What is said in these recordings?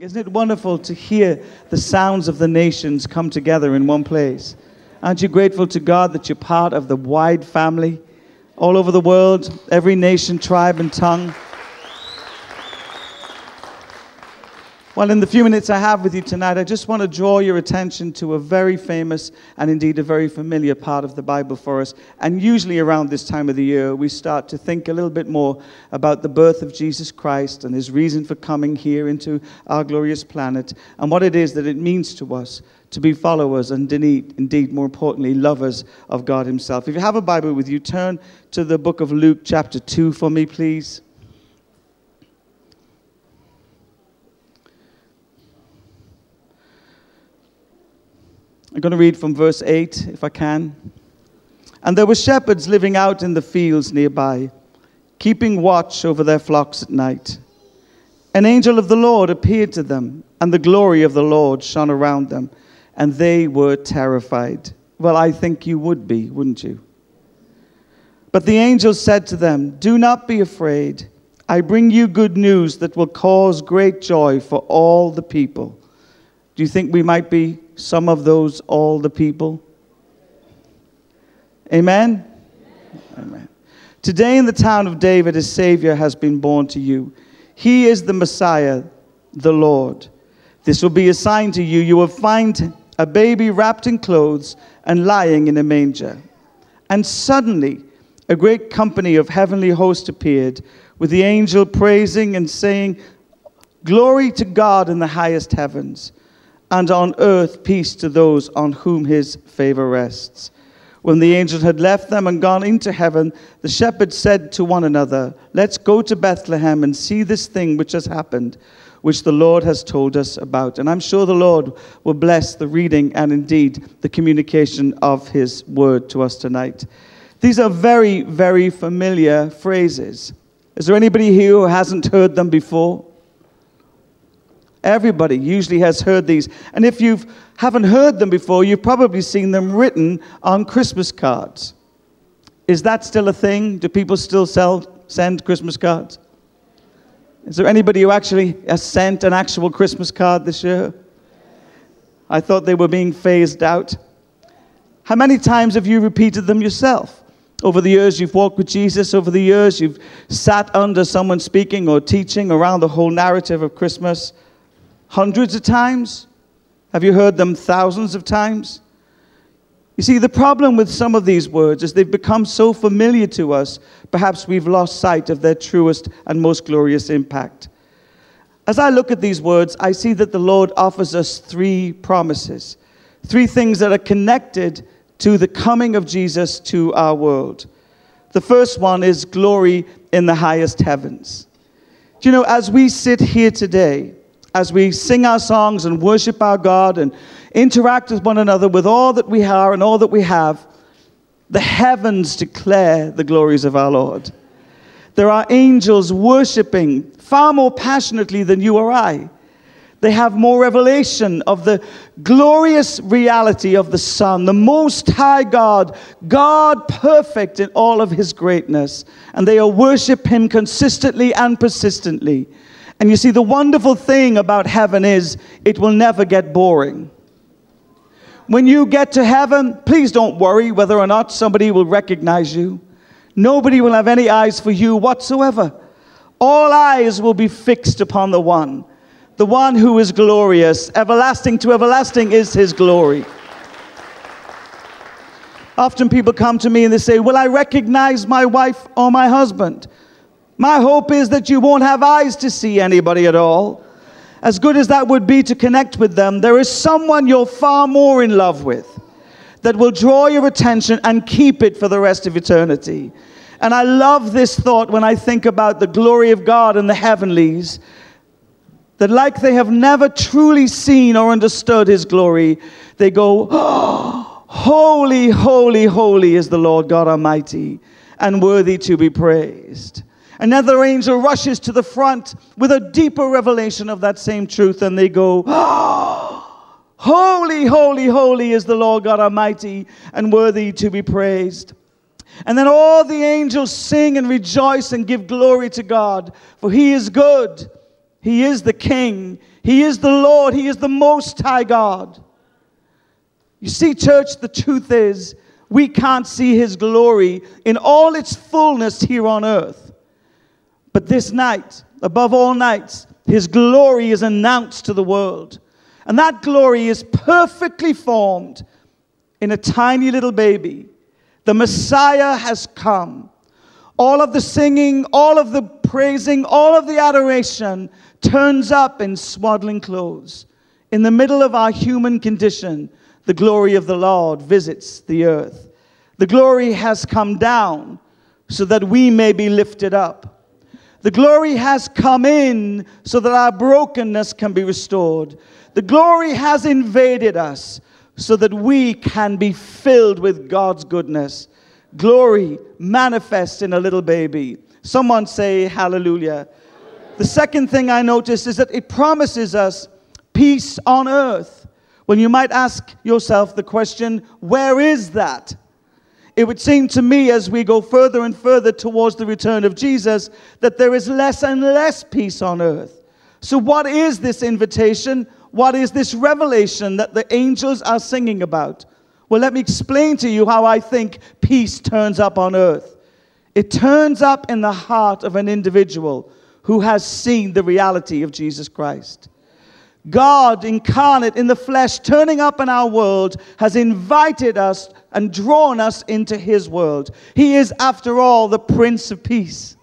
Isn't it wonderful to hear the sounds of the nations come together in one place? Aren't you grateful to God that you're part of the wide family all over the world, every nation, tribe, and tongue? Well, in the few minutes I have with you tonight, I just want to draw your attention to a very famous and indeed a very familiar part of the Bible for us. And usually around this time of the year, we start to think a little bit more about the birth of Jesus Christ and his reason for coming here into our glorious planet and what it is that it means to us to be followers and indeed, more importantly, lovers of God himself. If you have a Bible with you, turn to the book of Luke, chapter 2, for me, please. I'm going to read from verse 8, if I can. And there were shepherds living out in the fields nearby, keeping watch over their flocks at night. An angel of the Lord appeared to them, and the glory of the Lord shone around them, and they were terrified. Well, I think you would be, wouldn't you? But the angel said to them, Do not be afraid. I bring you good news that will cause great joy for all the people. Do you think we might be some of those, all the people? Amen? Amen. Today in the town of David, a Savior has been born to you. He is the Messiah, the Lord. This will be a sign to you. You will find a baby wrapped in clothes and lying in a manger. And suddenly, a great company of heavenly hosts appeared, with the angel praising and saying, Glory to God in the highest heavens and on earth peace to those on whom his favor rests. When the angels had left them and gone into heaven, the shepherds said to one another, Let's go to Bethlehem and see this thing which has happened, which the Lord has told us about. And I'm sure the Lord will bless the reading and indeed the communication of his word to us tonight. These are very, very familiar phrases. Is there anybody here who hasn't heard them before? Everybody usually has heard these. And if you haven't heard them before, you've probably seen them written on Christmas cards. Is that still a thing? Do people still sell, send Christmas cards? Is there anybody who actually has sent an actual Christmas card this year? I thought they were being phased out. How many times have you repeated them yourself? Over the years, you've walked with Jesus. Over the years, you've sat under someone speaking or teaching around the whole narrative of Christmas hundreds of times? Have you heard them thousands of times? You see, the problem with some of these words is they've become so familiar to us, perhaps we've lost sight of their truest and most glorious impact. As I look at these words, I see that the Lord offers us three promises, three things that are connected to the coming of Jesus to our world. The first one is glory in the highest heavens. Do you know, as we sit here today, as we sing our songs and worship our God and interact with one another with all that we are and all that we have, the heavens declare the glories of our Lord. There are angels worshiping far more passionately than you or I. They have more revelation of the glorious reality of the Son, the Most High God, God perfect in all of His greatness. And they will worship Him consistently and persistently. And you see, the wonderful thing about heaven is it will never get boring. When you get to heaven, please don't worry whether or not somebody will recognize you. Nobody will have any eyes for you whatsoever. All eyes will be fixed upon the one, the one who is glorious. Everlasting to everlasting is his glory. Often people come to me and they say, Will I recognize my wife or my husband? My hope is that you won't have eyes to see anybody at all. As good as that would be to connect with them, there is someone you're far more in love with that will draw your attention and keep it for the rest of eternity. And I love this thought when I think about the glory of God in the heavenlies, that like they have never truly seen or understood His glory, they go, oh, Holy, holy, holy is the Lord God Almighty, and worthy to be praised. Another angel rushes to the front with a deeper revelation of that same truth, and they go, oh, Holy, holy, holy is the Lord God Almighty, and worthy to be praised. And then all the angels sing and rejoice and give glory to God, for He is good. He is the King. He is the Lord, He is the Most High God. You see, church, the truth is we can't see His glory in all its fullness here on earth. But this night, above all nights, His glory is announced to the world. And that glory is perfectly formed in a tiny little baby. The Messiah has come. All of the singing, all of the praising, all of the adoration turns up in swaddling clothes. In the middle of our human condition, the glory of the Lord visits the earth. The glory has come down so that we may be lifted up. The glory has come in so that our brokenness can be restored. The glory has invaded us so that we can be filled with God's goodness. Glory manifests in a little baby. Someone say hallelujah. The second thing I notice is that it promises us peace on earth. When you might ask yourself the question, where is that? It would seem to me as we go further and further towards the return of Jesus that there is less and less peace on earth. So, what is this invitation? What is this revelation that the angels are singing about? Well, let me explain to you how I think peace turns up on earth. It turns up in the heart of an individual who has seen the reality of Jesus Christ. God incarnate in the flesh, turning up in our world, has invited us and drawn us into his world. He is, after all, the Prince of Peace.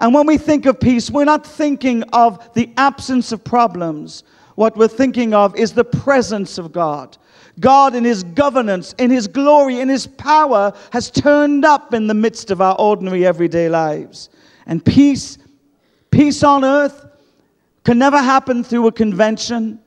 And when we think of peace, we're not thinking of the absence of problems. What we're thinking of is the presence of God. God, in His governance, in His glory, in His power, has turned up in the midst of our ordinary everyday lives. And peace, peace on earth, can never happen through a convention.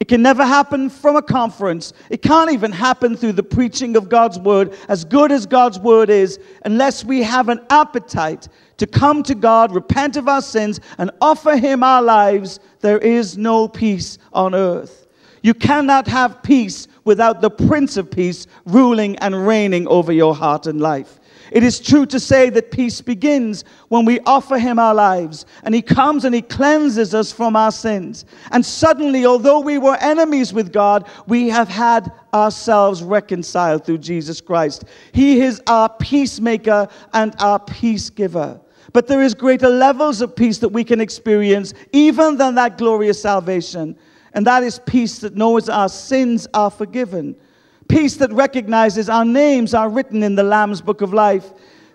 It can never happen from a conference. It can't even happen through the preaching of God's word, as good as God's word is, unless we have an appetite to come to God, repent of our sins, and offer Him our lives. There is no peace on earth. You cannot have peace without the Prince of Peace ruling and reigning over your heart and life. It is true to say that peace begins when we offer Him our lives and He comes and He cleanses us from our sins. And suddenly, although we were enemies with God, we have had ourselves reconciled through Jesus Christ. He is our peacemaker and our peace giver. But there is greater levels of peace that we can experience even than that glorious salvation. And that is peace that knows our sins are forgiven Peace that recognizes our names are written in the Lamb's book of life.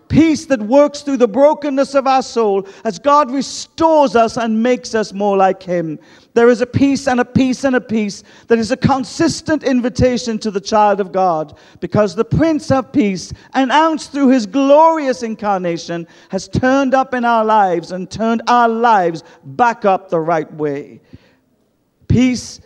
Peace that works through the brokenness of our soul as God restores us and makes us more like Him. There is a peace and a peace and a peace that is a consistent invitation to the child of God because the Prince of Peace, announced through His glorious incarnation, has turned up in our lives and turned our lives back up the right way. Peace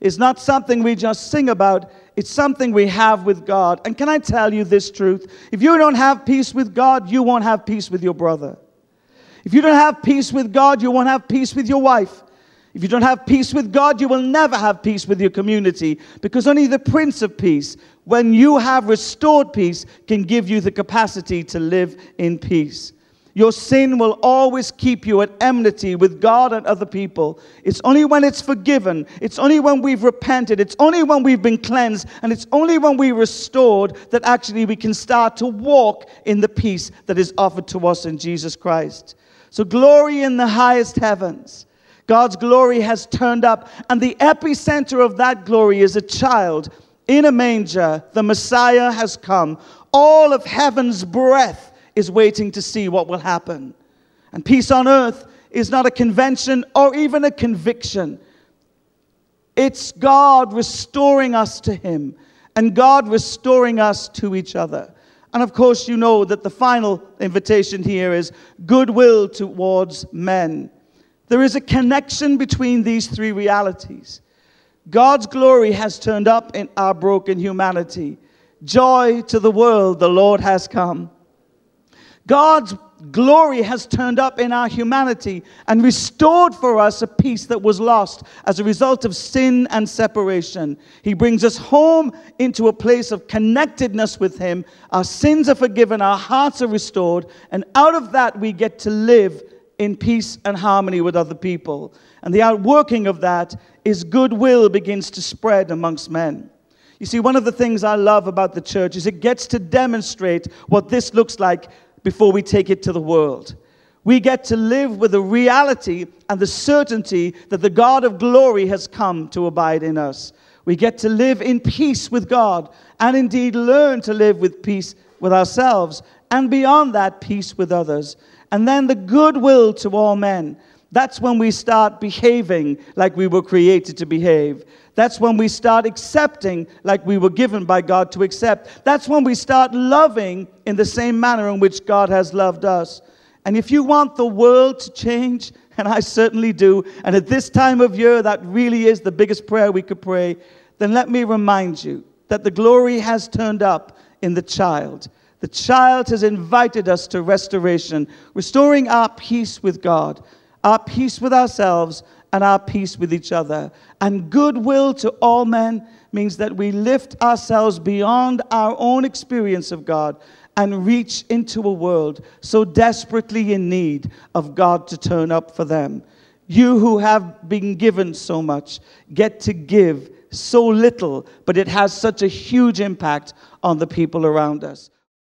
is not something we just sing about, it's something we have with God. And can I tell you this truth? If you don't have peace with God, you won't have peace with your brother. If you don't have peace with God, you won't have peace with your wife. If you don't have peace with God, you will never have peace with your community because only the Prince of Peace, when you have restored peace, can give you the capacity to live in peace. Your sin will always keep you at enmity with God and other people. It's only when it's forgiven, it's only when we've repented, it's only when we've been cleansed, and it's only when we're restored that actually we can start to walk in the peace that is offered to us in Jesus Christ. So, glory in the highest heavens. God's glory has turned up, and the epicenter of that glory is a child in a manger. The Messiah has come. All of heaven's breath is waiting to see what will happen. And peace on earth is not a convention or even a conviction. It's God restoring us to Him and God restoring us to each other. And of course, you know that the final invitation here is goodwill towards men. There is a connection between these three realities. God's glory has turned up in our broken humanity. Joy to the world, the Lord has come. God's glory has turned up in our humanity and restored for us a peace that was lost as a result of sin and separation. He brings us home into a place of connectedness with Him. Our sins are forgiven, our hearts are restored, and out of that we get to live in peace and harmony with other people. And the outworking of that is goodwill begins to spread amongst men. You see, one of the things I love about the church is it gets to demonstrate what this looks like before we take it to the world. We get to live with the reality and the certainty that the God of glory has come to abide in us. We get to live in peace with God and indeed learn to live with peace with ourselves and beyond that, peace with others. And then the goodwill to all men. That's when we start behaving like we were created to behave. That's when we start accepting like we were given by God to accept. That's when we start loving in the same manner in which God has loved us. And if you want the world to change, and I certainly do, and at this time of year, that really is the biggest prayer we could pray, then let me remind you that the glory has turned up in the child. The child has invited us to restoration, restoring our peace with God, our peace with ourselves, and our peace with each other. And goodwill to all men means that we lift ourselves beyond our own experience of God and reach into a world so desperately in need of God to turn up for them. You who have been given so much get to give so little, but it has such a huge impact on the people around us.